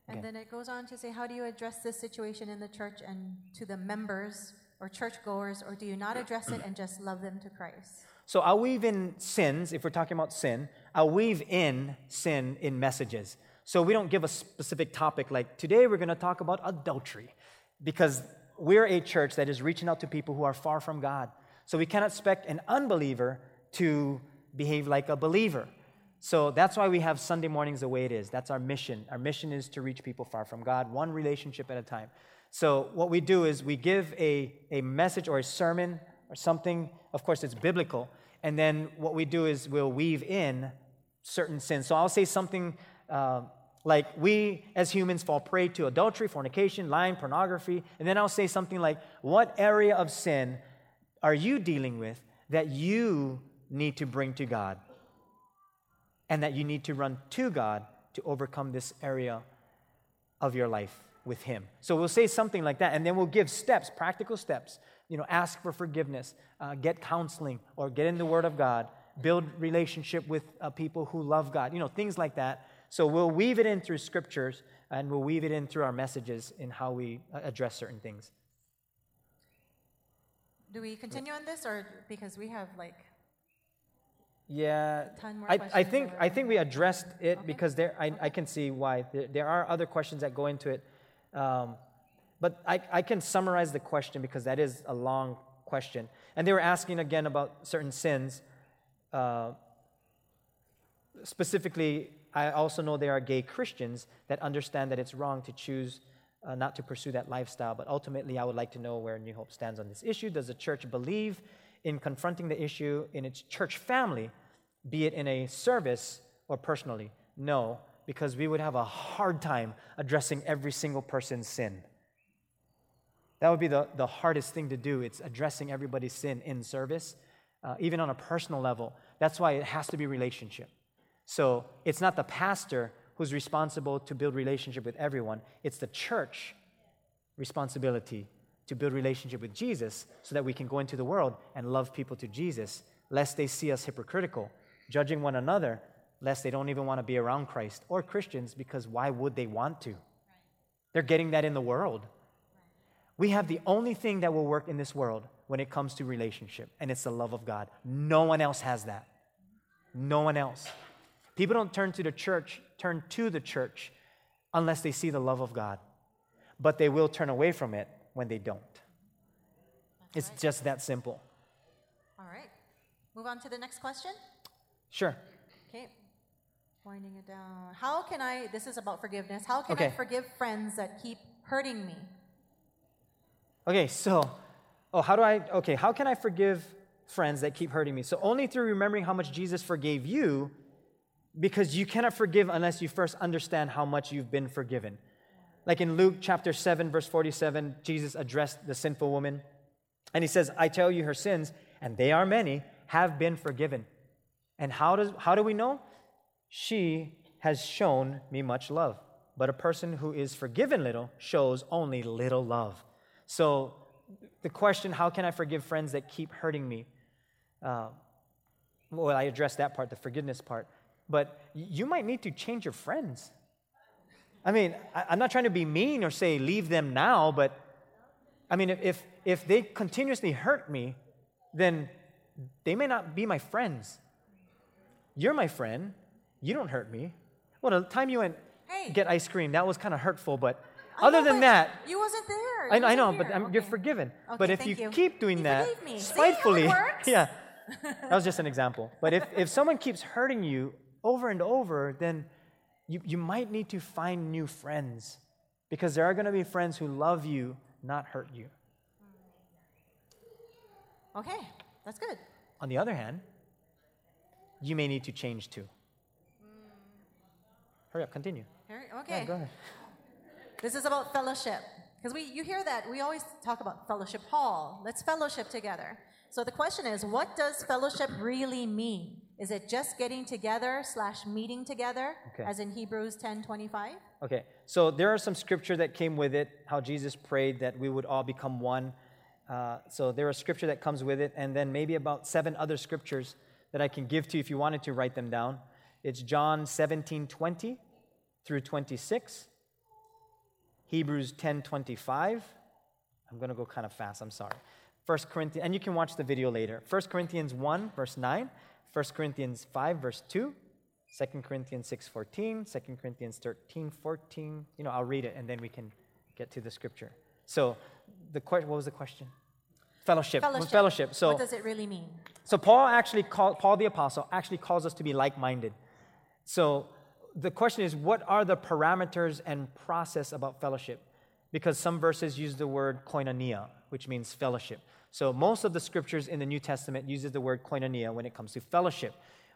And okay. then it goes on to say, how do you address this situation in the church and to the members or churchgoers, or do you not address it and just love them to Christ? So I'll weave in sins, if we're talking about sin, I'll weave in sin in messages. So we don't give a specific topic like today we're going to talk about adultery because we're a church that is reaching out to people who are far from God. So we cannot expect an unbeliever to behave like a believer. So that's why we have Sunday mornings the way it is. That's our mission. Our mission is to reach people far from God, one relationship at a time. So what we do is we give a, a message or a sermon or something. Of course, it's biblical. And then what we do is we'll weave in certain sins. So I'll say something uh, like we as humans fall prey to adultery, fornication, lying, pornography. And then I'll say something like, What area of sin are you dealing with that you need to bring to God? And that you need to run to God to overcome this area of your life with Him. So we'll say something like that, and then we'll give steps, practical steps. You know, ask for forgiveness, uh, get counseling, or get in the Word of God, build relationship with uh, people who love God. You know, things like that. So we'll weave it in through scriptures, and we'll weave it in through our messages in how we uh, address certain things. Do we continue on this, or because we have like Yeah, I, I think I think we addressed it Okay. because there I, I can see why there, there are other questions that go into it, um, but I, I can summarize the question because that is a long question, and they were asking again about certain sins. Uh, specifically, I also know there are gay Christians that understand that it's wrong to choose uh, not to pursue that lifestyle. But ultimately, I would like to know where New Hope stands on this issue. Does the church believe in confronting the issue in its church family, be it in a service or personally? No, because we would have a hard time addressing every single person's sin. That would be the, the hardest thing to do. It's addressing everybody's sin in service, uh, even on a personal level. That's why it has to be relationship. So it's not the pastor who's responsible to build relationship with everyone. It's the church responsibility to build relationship with Jesus so that we can go into the world and love people to Jesus, lest they see us hypocritical, judging one another, lest they don't even want to be around Christ or Christians because why would they want to? They're getting that in the world. We have the only thing that will work in this world when it comes to relationship, and it's the love of God. No one else has that. No one else. People don't turn to the church, turn to the church unless they see the love of God. But they will turn away from it when they don't. It's right. just that simple. all right? Move on to the next question. Sure. Okay. Winding it down. How can I, this is about forgiveness, how can I forgive friends that keep hurting me? Okay, so, oh, how do I, okay, how can I forgive friends that keep hurting me? So, only through remembering how much Jesus forgave you, because you cannot forgive unless you first understand how much you've been forgiven. Like in Luke chapter 7, verse 47, Jesus addressed the sinful woman, and he says, I tell you, her sins, and they are many, have been forgiven. And how, does, how do we know? She has shown me much love. But a person who is forgiven little shows only little love. So, the question, how can I forgive friends that keep hurting me? Uh, well, I addressed that part, the forgiveness part. But you might need to change your friends. I mean, I, I'm not trying to be mean or say leave them now, but I mean, if, if they continuously hurt me, then they may not be my friends. You're my friend. You don't hurt me. Well, the time you went Hey. get ice cream, that was kind of hurtful, but I other know, than but that, You wasn't there. I, You I know, wasn't but here. I'm, you're forgiven. Okay, but if you, you. keep doing You that forgave me. See how it spitefully, yeah, that was just an example. But if, if someone keeps hurting you over and over, then you, you might need to find new friends because there are going to be friends who love you, not hurt you. Okay, that's good. On the other hand, you may need to change too. Hurry up, continue. Here- Yeah, Okay. go ahead. This is about fellowship. Because we you hear that we always talk about fellowship hall. Let's fellowship together. So the question is, what does fellowship really mean? Is it just getting together slash meeting together, Okay. as in Hebrews ten twenty five? Okay, so there are some scripture that came with it, how Jesus prayed that we would all become one. Uh, so there are scripture that comes with it, and then maybe about seven other scriptures that I can give to you if you wanted to write them down. It's John 17, 20 through 26, Hebrews 10, 25, I'm going to go kind of fast. I'm sorry. 1 Corinthians, and you can watch the video later. 1 Corinthians 1, verse 9, 1 Corinthians 5, verse 2, 2 Corinthians 6, 14, 2 Corinthians 13, 14. You know, I'll read it and then we can get to the scripture. So, the what was the question? Fellowship. Fellowship. Fellowship. So, what does it really mean? so Paul actually call, Paul the apostle actually calls us to be like-minded. So the question is, what are the parameters and process about fellowship? Because some verses use the word koinonia, which means fellowship. So most of the scriptures in the New Testament uses the word koinonia when it comes to fellowship,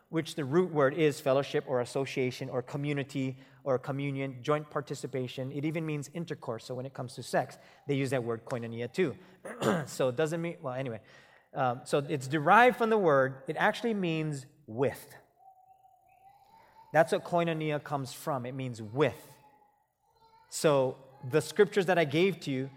which the root word is fellowship or association or community or communion, joint participation. It even means intercourse. So when it comes to sex, they use that word koinonia too. so it doesn't mean, well, anyway. Um, so it's derived from the word, it actually means with. That's what koinonia comes from. It means with. So the scriptures that I gave to you,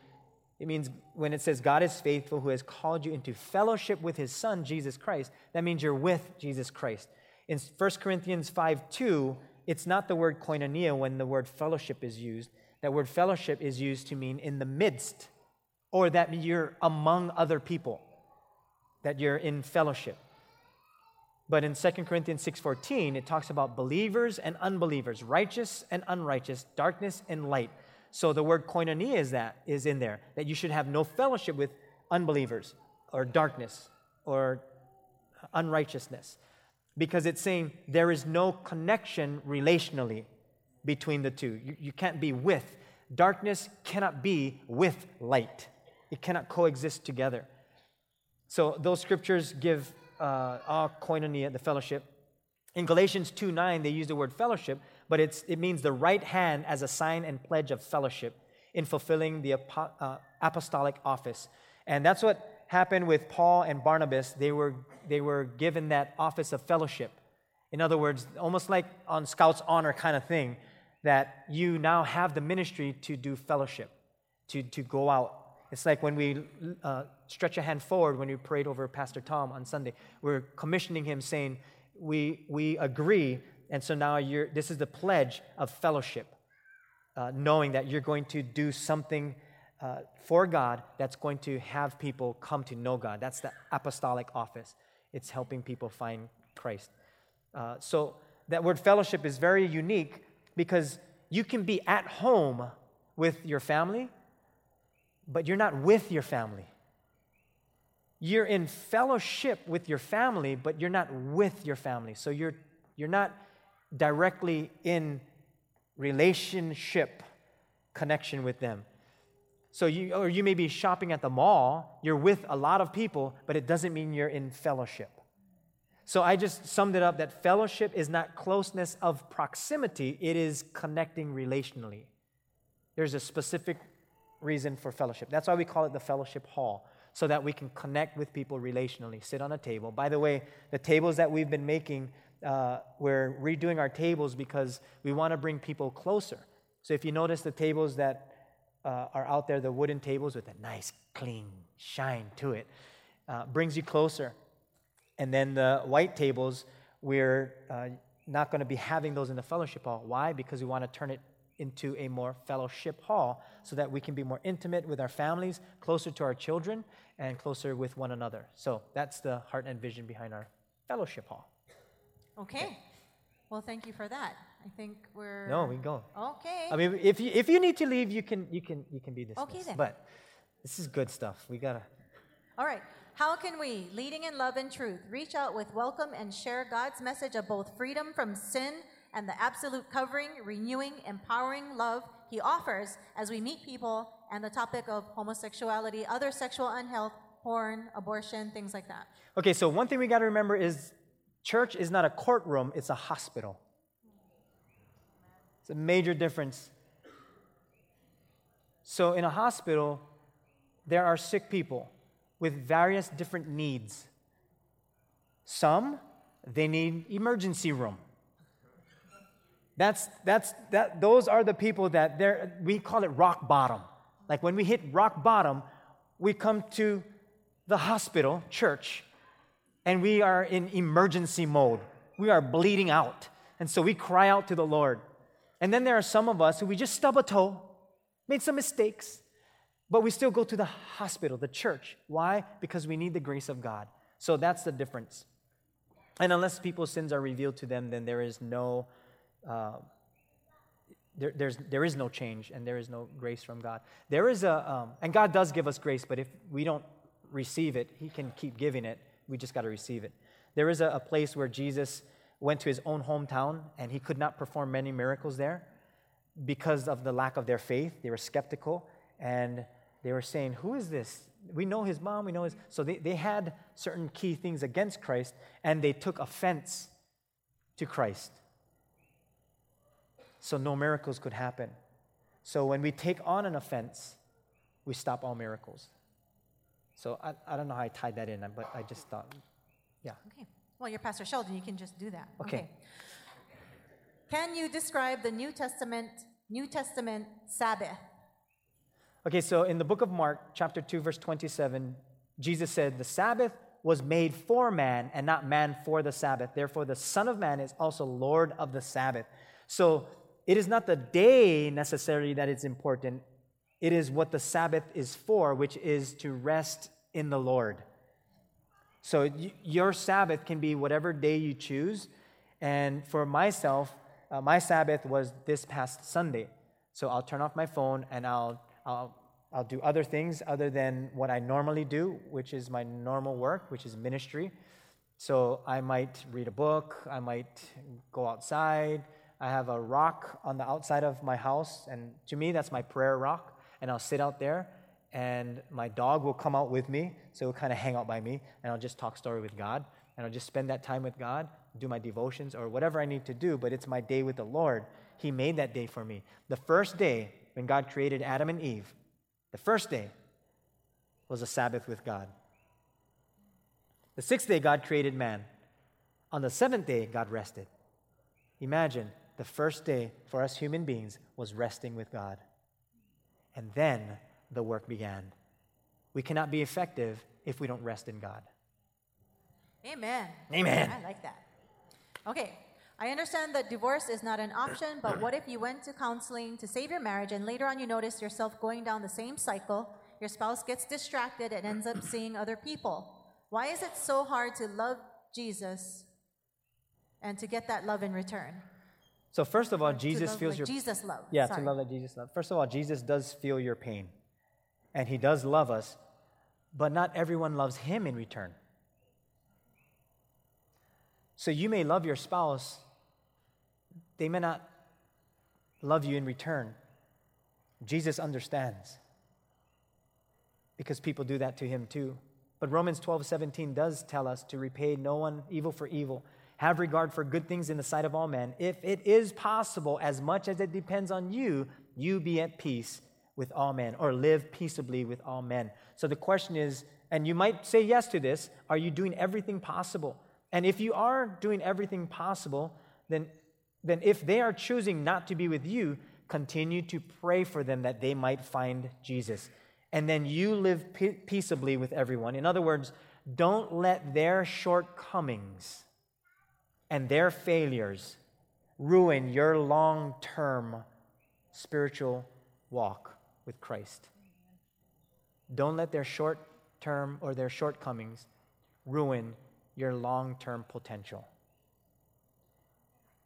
it means when it says God is faithful who has called you into fellowship with his son, Jesus Christ, that means you're with Jesus Christ. In 1 Corinthians 5 2, it's not the word koinonia when the word fellowship is used. That word fellowship is used to mean in the midst, or that you're among other people, that you're in fellowship. But in 2 Corinthians 6:14, it talks about believers and unbelievers, righteous and unrighteous, darkness and light. So the word koinonia is that is in there that you should have no fellowship with unbelievers or darkness or unrighteousness because it's saying there is no connection relationally between the two. You, you can't be with. Darkness cannot be with light, it cannot coexist together. So those scriptures give uh, koinonia, the fellowship. In Galatians 2 9, they use the word fellowship, but it means the right hand as a sign and pledge of fellowship in fulfilling the uh, apostolic office. And that's what happened with Paul and Barnabas. They were, they were given that office of fellowship. In other words, almost like on Scout's honor kind of thing, that you now have the ministry to do fellowship, to, to go out. It's like when we uh, stretch a hand forward when we prayed over Pastor Tom on Sunday. We're commissioning him saying, We, we agree, and so now you're, this is the pledge of fellowship, uh, knowing that you're going to do something uh, for God that's going to have people come to know God. That's the apostolic office. It's helping people find Christ. Uh, so that word fellowship is very unique because you can be at home with your family, but you're not with your family. You're in fellowship with your family, but you're not with your family. So you're, you're not directly in relationship connection with them. So you or you may be shopping at the mall, you're with a lot of people, but it doesn't mean you're in fellowship. So I just summed it up that fellowship is not closeness of proximity, it is connecting relationally. There's a specific reason for fellowship. That's why we call it the fellowship hall, so that we can connect with people relationally, sit on a table. By the way, the tables that we've been making, uh, we're redoing our tables because we want to bring people closer. So if you notice the tables that uh, are out there, the wooden tables with a nice, clean shine to it, uh, brings you closer. And then the white tables, we're uh, not going to be having those in the fellowship hall. Why? Because we want to turn it into a more fellowship hall so that we can be more intimate with our families, closer to our children, and closer with one another. So that's the heart and vision behind our fellowship hall. Okay. Well, thank you for that. I think we're. No, we can go. Okay. I mean, if you, if you need to leave, you can, you can, you can be dismissed. Okay, then. But this is good stuff. We got to. All right. How can we, leading in love and truth, reach out with welcome and share God's message of both freedom from sin and the absolute covering, renewing, empowering love He offers as we meet people and the topic of homosexuality, other sexual unhealth, porn, abortion, things like that? Okay, so one thing we got to remember is church is not a courtroom, it's a hospital. It's a major difference. So, in a hospital, there are sick people with various different needs. Some, they need emergency room. That's, that's, that, those are the people that we call it rock bottom. Like when we hit rock bottom, we come to the hospital, church, and we are in emergency mode. We are bleeding out. And so we cry out to the Lord. And then there are some of us who we just stub a toe, made some mistakes, But we still go to the hospital, the church. Why? Because we need the grace of God. So that's the difference. And unless people's sins are revealed to them, then there is no. Uh, there, there's, there is no change and there is no grace from God. There is a, um, and God does give us grace, but if we don't receive it, He can keep giving it. We just got to receive it. There is a, a place where Jesus went to his own hometown and he could not perform many miracles there because of the lack of their faith. They were skeptical and they were saying, Who is this? We know his mom, we know his. So they, they had certain key things against Christ and they took offense to Christ. So no miracles could happen. So when we take on an offense, we stop all miracles. So I, I don't know how I tied that in, but I just thought, yeah. Okay. Well, you're Pastor Sheldon. You can just do that. Okay. Can you describe the New Testament New Testament Sabbath? Okay, so in the book of Mark, chapter 2, verse 27, Jesus said, The Sabbath was made for man and not man for the Sabbath. Therefore, the Son of Man is also Lord of the Sabbath. So it is not the day necessarily that is important, it is what the Sabbath is for, which is to rest in the Lord. So your Sabbath can be whatever day you choose. And for myself, uh, my Sabbath was this past Sunday. So I'll turn off my phone and I'll, I'll, I'll do other things other than what I normally do, which is my normal work, which is ministry. So I might read a book, I might go outside. I have a rock on the outside of my house, and to me, that's my prayer rock. And I'll sit out there and my dog will come out with me, so he'll kind of hang out by me, and I'll just talk story with God, and I'll just spend that time with God, do my devotions or whatever I need to do, but it's my day with the Lord. He made that day for me. The first day when God created Adam and Eve, the first day was a Sabbath with God. The sixth day, God created man. On the seventh day, God rested. Imagine the first day for us human beings was resting with God. And then the work began. We cannot be effective if we don't rest in God. Amen. Amen. I like that. Okay. I understand that divorce is not an option, but what if you went to counseling to save your marriage and later on you notice yourself going down the same cycle? Your spouse gets distracted and ends up seeing other people. Why is it so hard to love Jesus and to get that love in return? So first of all, Jesus love feels like your Jesus love. Yeah, Sorry. to love like Jesus loved. First of all, Jesus does feel your pain. And he does love us, but not everyone loves him in return. So you may love your spouse, they may not love you in return. Jesus understands because people do that to him too. But Romans 12, 17 does tell us to repay no one evil for evil. Have regard for good things in the sight of all men. If it is possible, as much as it depends on you, you be at peace with all men or live peaceably with all men. So the question is, and you might say yes to this, are you doing everything possible? And if you are doing everything possible, then, then if they are choosing not to be with you, continue to pray for them that they might find Jesus. And then you live pe- peaceably with everyone. In other words, don't let their shortcomings and their failures ruin your long term spiritual walk with Christ. Don't let their short term or their shortcomings ruin your long term potential.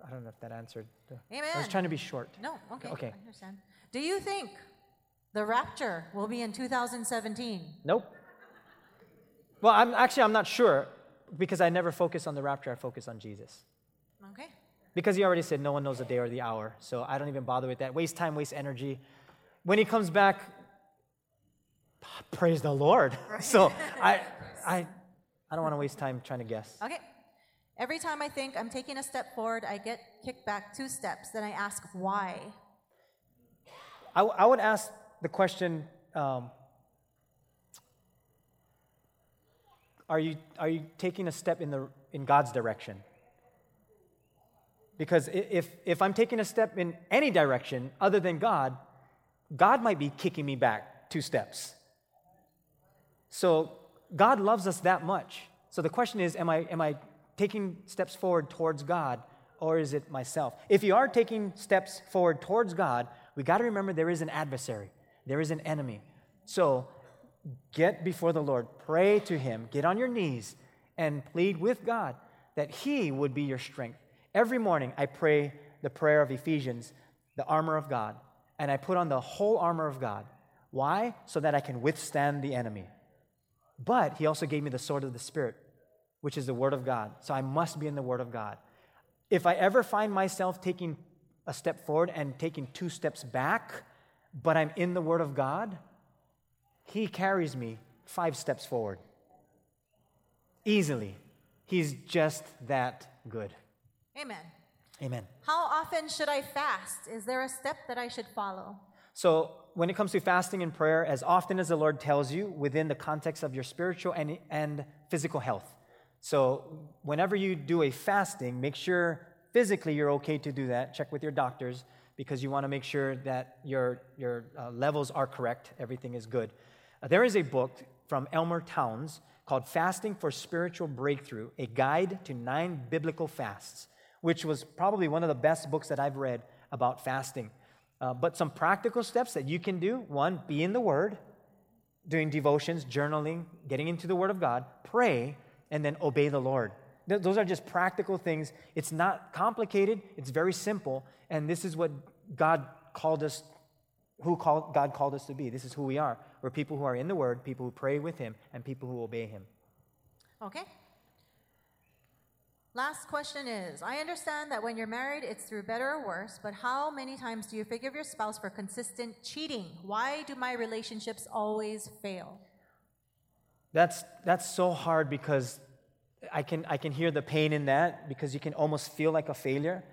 I don't know if that answered. The, I was trying to be short. No, okay. Okay. I understand. Do you think the rapture will be in 2017? Nope. Well, I'm actually I'm not sure because I never focus on the rapture. I focus on Jesus. Okay. Because he already said no one knows the day or the hour. So I don't even bother with that. Waste time, waste energy. When he comes back, praise the Lord. So I, I, I don't want to waste time trying to guess. Okay. Every time I think I'm taking a step forward, I get kicked back two steps. Then I ask why. I, w- I would ask the question um, are, you, are you taking a step in, the, in God's direction? Because if, if I'm taking a step in any direction other than God, God might be kicking me back two steps. So God loves us that much. So the question is am I, am I taking steps forward towards God or is it myself? If you are taking steps forward towards God, we got to remember there is an adversary, there is an enemy. So get before the Lord, pray to Him, get on your knees, and plead with God that He would be your strength. Every morning, I pray the prayer of Ephesians, the armor of God, and I put on the whole armor of God. Why? So that I can withstand the enemy. But He also gave me the sword of the Spirit, which is the Word of God. So I must be in the Word of God. If I ever find myself taking a step forward and taking two steps back, but I'm in the Word of God, He carries me five steps forward. Easily. He's just that good. Amen. Amen. How often should I fast? Is there a step that I should follow? So, when it comes to fasting and prayer, as often as the Lord tells you within the context of your spiritual and, and physical health. So, whenever you do a fasting, make sure physically you're okay to do that. Check with your doctors because you want to make sure that your, your uh, levels are correct, everything is good. Uh, there is a book from Elmer Towns called Fasting for Spiritual Breakthrough A Guide to Nine Biblical Fasts, which was probably one of the best books that I've read about fasting. Uh, but some practical steps that you can do one, be in the Word, doing devotions, journaling, getting into the Word of God, pray, and then obey the Lord. Th- those are just practical things. It's not complicated, it's very simple, and this is what God called us, who called, God called us to be. This is who we are. We're people who are in the Word, people who pray with Him, and people who obey Him. Okay. Last question is I understand that when you're married, it's through better or worse, but how many times do you forgive your spouse for consistent cheating? Why do my relationships always fail? That's, that's so hard because I can, I can hear the pain in that because you can almost feel like a failure.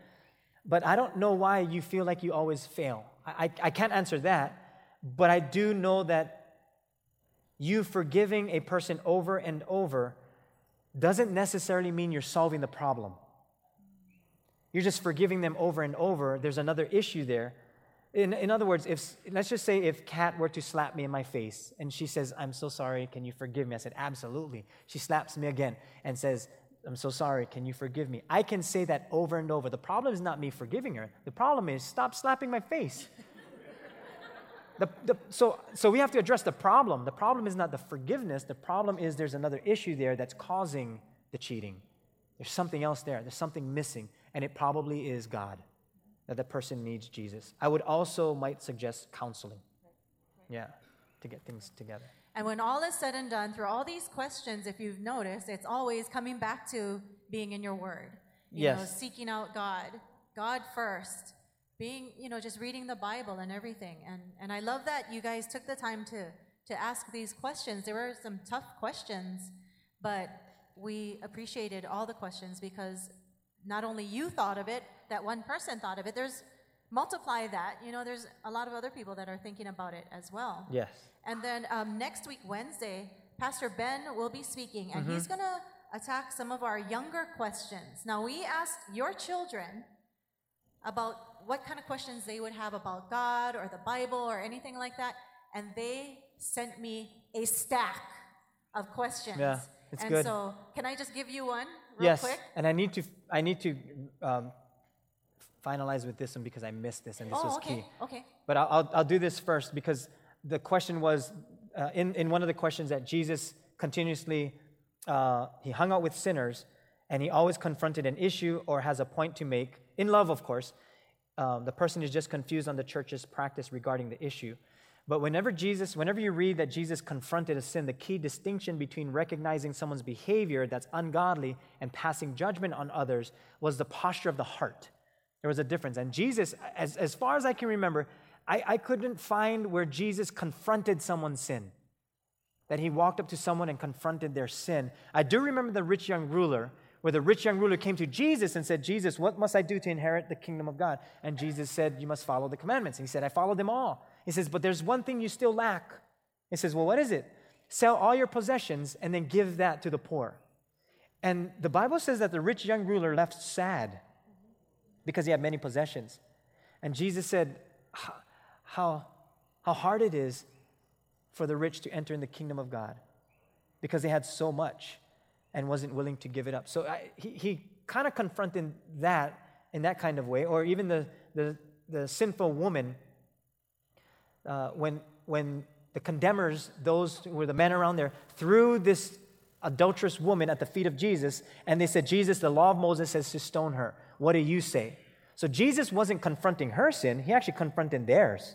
But I don't know why you feel like you always fail. I, I, can't answer that, but I do know that you forgiving a person over and over doesn't necessarily mean you're solving the problem. You're just forgiving them over and over. There's another issue there. In, in other words, if, let's just say if Kat were to slap me in my face and she says, I'm so sorry, can you forgive me? I said, Absolutely. She slaps me again and says, I'm so sorry, can you forgive me? I can say that over and over. The problem is not me forgiving her. The problem is stop slapping my face. the, the, so, so we have to address the problem. The problem is not the forgiveness, the problem is there's another issue there that's causing the cheating. There's something else there, there's something missing, and it probably is God that the person needs Jesus. I would also might suggest counseling. Yeah, to get things together. And when all is said and done, through all these questions, if you've noticed, it's always coming back to being in your word. You Yes. know, seeking out God, God first, being, you know, just reading the Bible and everything. And and I love that you guys took the time to to ask these questions. There were some tough questions, but we appreciated all the questions because not only you thought of it, that one person thought of it. There's multiply that. You know, there's a lot of other people that are thinking about it as well. Yes. And then um, next week, Wednesday, Pastor Ben will be speaking, and he's going to attack some of our younger questions. Now, we asked your children about what kind of questions they would have about God or the Bible or anything like that, and they sent me a stack of questions. Yeah, it's and good. so, can I just give you one real yes. quick? And I need to I need to um, finalize with this one because I missed this and this oh, was okay, key. okay. But I'll, I'll, I'll do this first because the question was uh, in, in one of the questions that Jesus continuously uh, he hung out with sinners and he always confronted an issue or has a point to make in love, of course. Um, the person is just confused on the church's practice regarding the issue. But whenever Jesus, whenever you read that Jesus confronted a sin, the key distinction between recognizing someone's behavior that's ungodly and passing judgment on others was the posture of the heart. There was a difference. And Jesus, as, as far as I can remember, I, I couldn't find where Jesus confronted someone's sin, that he walked up to someone and confronted their sin. I do remember the rich young ruler, where the rich young ruler came to Jesus and said, Jesus, what must I do to inherit the kingdom of God? And Jesus said, You must follow the commandments. And he said, I follow them all. He says, But there's one thing you still lack. He says, Well, what is it? Sell all your possessions and then give that to the poor. And the Bible says that the rich young ruler left sad because he had many possessions. And Jesus said, "How- how, hard it is for the rich to enter in the kingdom of God because they had so much and wasn't willing to give it up. So I, he, he kind of confronted that in that kind of way, or even the, the, the sinful woman uh, when, when the condemners, those who were the men around there, threw this adulterous woman at the feet of Jesus, and they said, Jesus, the law of Moses says to stone her. What do you say? So Jesus wasn't confronting her sin, he actually confronted theirs.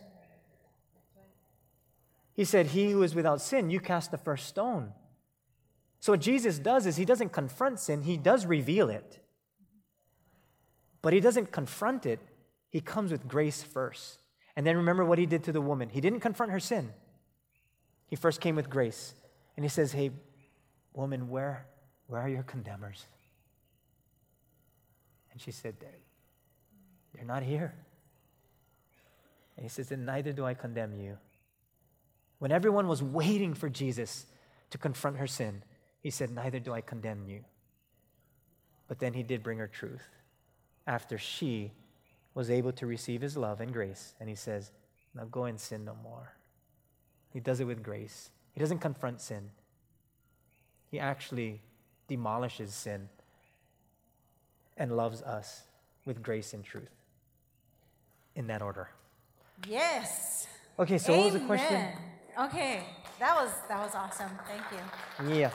He said, He who is without sin, you cast the first stone. So what Jesus does is he doesn't confront sin, he does reveal it. But he doesn't confront it, he comes with grace first. And then remember what he did to the woman. He didn't confront her sin. He first came with grace. And he says, Hey, woman, where, where are your condemners? And she said, They're not here. And he says, Then neither do I condemn you. When everyone was waiting for Jesus to confront her sin, he said, Neither do I condemn you. But then he did bring her truth after she was able to receive his love and grace. And he says, Now go and sin no more. He does it with grace. He doesn't confront sin, he actually demolishes sin and loves us with grace and truth. In that order. Yes. Okay, so Amen. what was the question? Okay, that was that was awesome. Thank you. Yeah.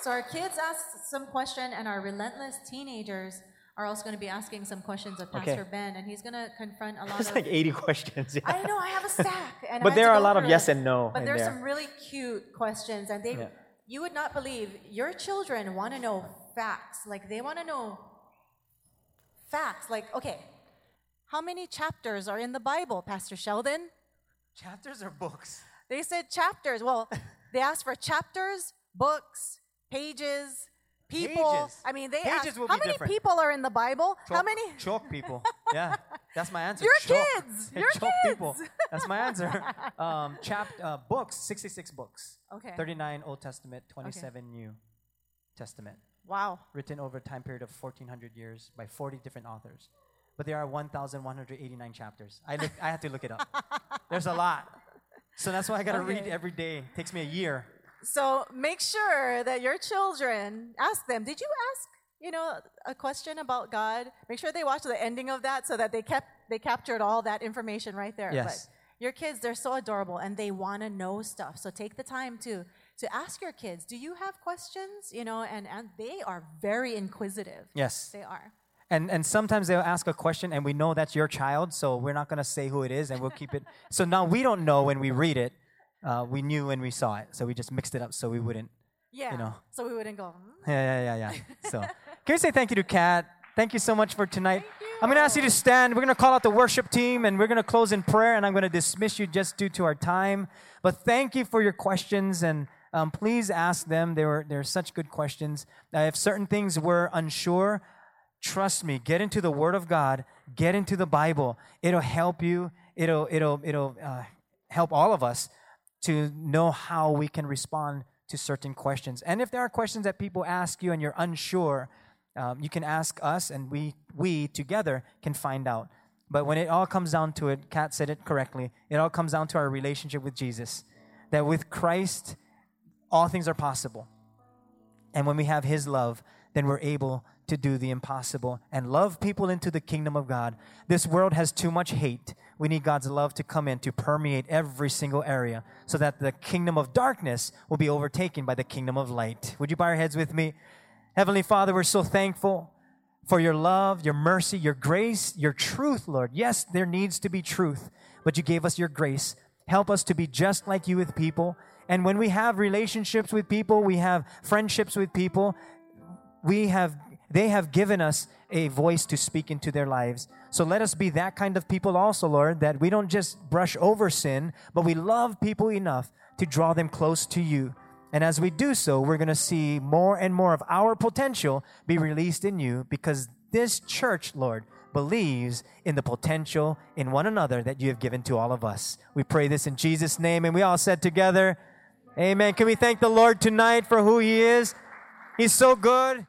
So our kids asked some question, and our relentless teenagers are also going to be asking some questions of Pastor Okay. Ben, and he's going to confront a lot It's of. like 80 questions. yeah. I know I have a stack, and But there are a lot of yes and no But there's there. some really cute questions, and they, Yeah. you would not believe your children want to know facts. Like they want to know facts. Like okay, how many chapters are in the Bible, Pastor Sheldon? Chapters or books? They said chapters. Well, they asked for chapters, books, pages, people. Pages. I mean, they Pages asked, how many different. people are in the Bible? how many? Chalk people. Yeah, that's my answer. Your Chalk. kids. Your chalk people. That's my answer. Um, chap, uh, books, 66 books. Okay. 39 Old Testament, 27 New Testament. Wow. Written over a time period of 1400 years by 40 different authors. But there are 1,189 chapters. I, look, I had to look it up. There's a lot. So that's why I got to read Okay. every day. takes me a year. So make sure that your children ask them. Did you ask, you know, a question about God? Make sure they watch the ending of that so that they kept they captured all that information right there. Yes. But your kids, they're so adorable and they want to know stuff. So take the time to to ask your kids, do you have questions? You know, and, and they are very inquisitive. Yes. They are. And, and sometimes they'll ask a question and we know that's your child, so we're not going to say who it is and we'll keep it. So now we don't know when we read it. Uh, we knew when we saw it, so we just mixed it up so we wouldn't. Yeah. You know. So we wouldn't go, hmm? Yeah, yeah, yeah, yeah. So can we say thank you to Kat? Thank you so much for tonight. I'm going to ask you to stand. We're going to call out the worship team and we're going to close in prayer and I'm going to dismiss you just due to our time. But thank you for your questions and um, please ask them. They were, they're such good questions. Uh, if certain things were unsure, trust me, get into the Word of God, get into the Bible. It'll help you. It'll, it'll, it'll uh, help all of us to know how we can respond to certain questions. And if there are questions that people ask you and you're unsure, um, you can ask us, and we we together can find out. But when it all comes down to it, Kat said it correctly. It all comes down to our relationship with Jesus. That with Christ, all things are possible. And when we have His love, then we're able to do the impossible and love people into the kingdom of God. This world has too much hate. We need God's love to come in to permeate every single area so that the kingdom of darkness will be overtaken by the kingdom of light. Would you bow your heads with me? Heavenly Father, we're so thankful for your love, your mercy, your grace, your truth, Lord. Yes, there needs to be truth, but you gave us your grace. Help us to be just like you with people. And when we have relationships with people, we have friendships with people, we have they have given us a voice to speak into their lives. So let us be that kind of people also, Lord, that we don't just brush over sin, but we love people enough to draw them close to you. And as we do so, we're going to see more and more of our potential be released in you because this church, Lord, believes in the potential in one another that you have given to all of us. We pray this in Jesus' name, and we all said together, Amen. Can we thank the Lord tonight for who He is? He's so good.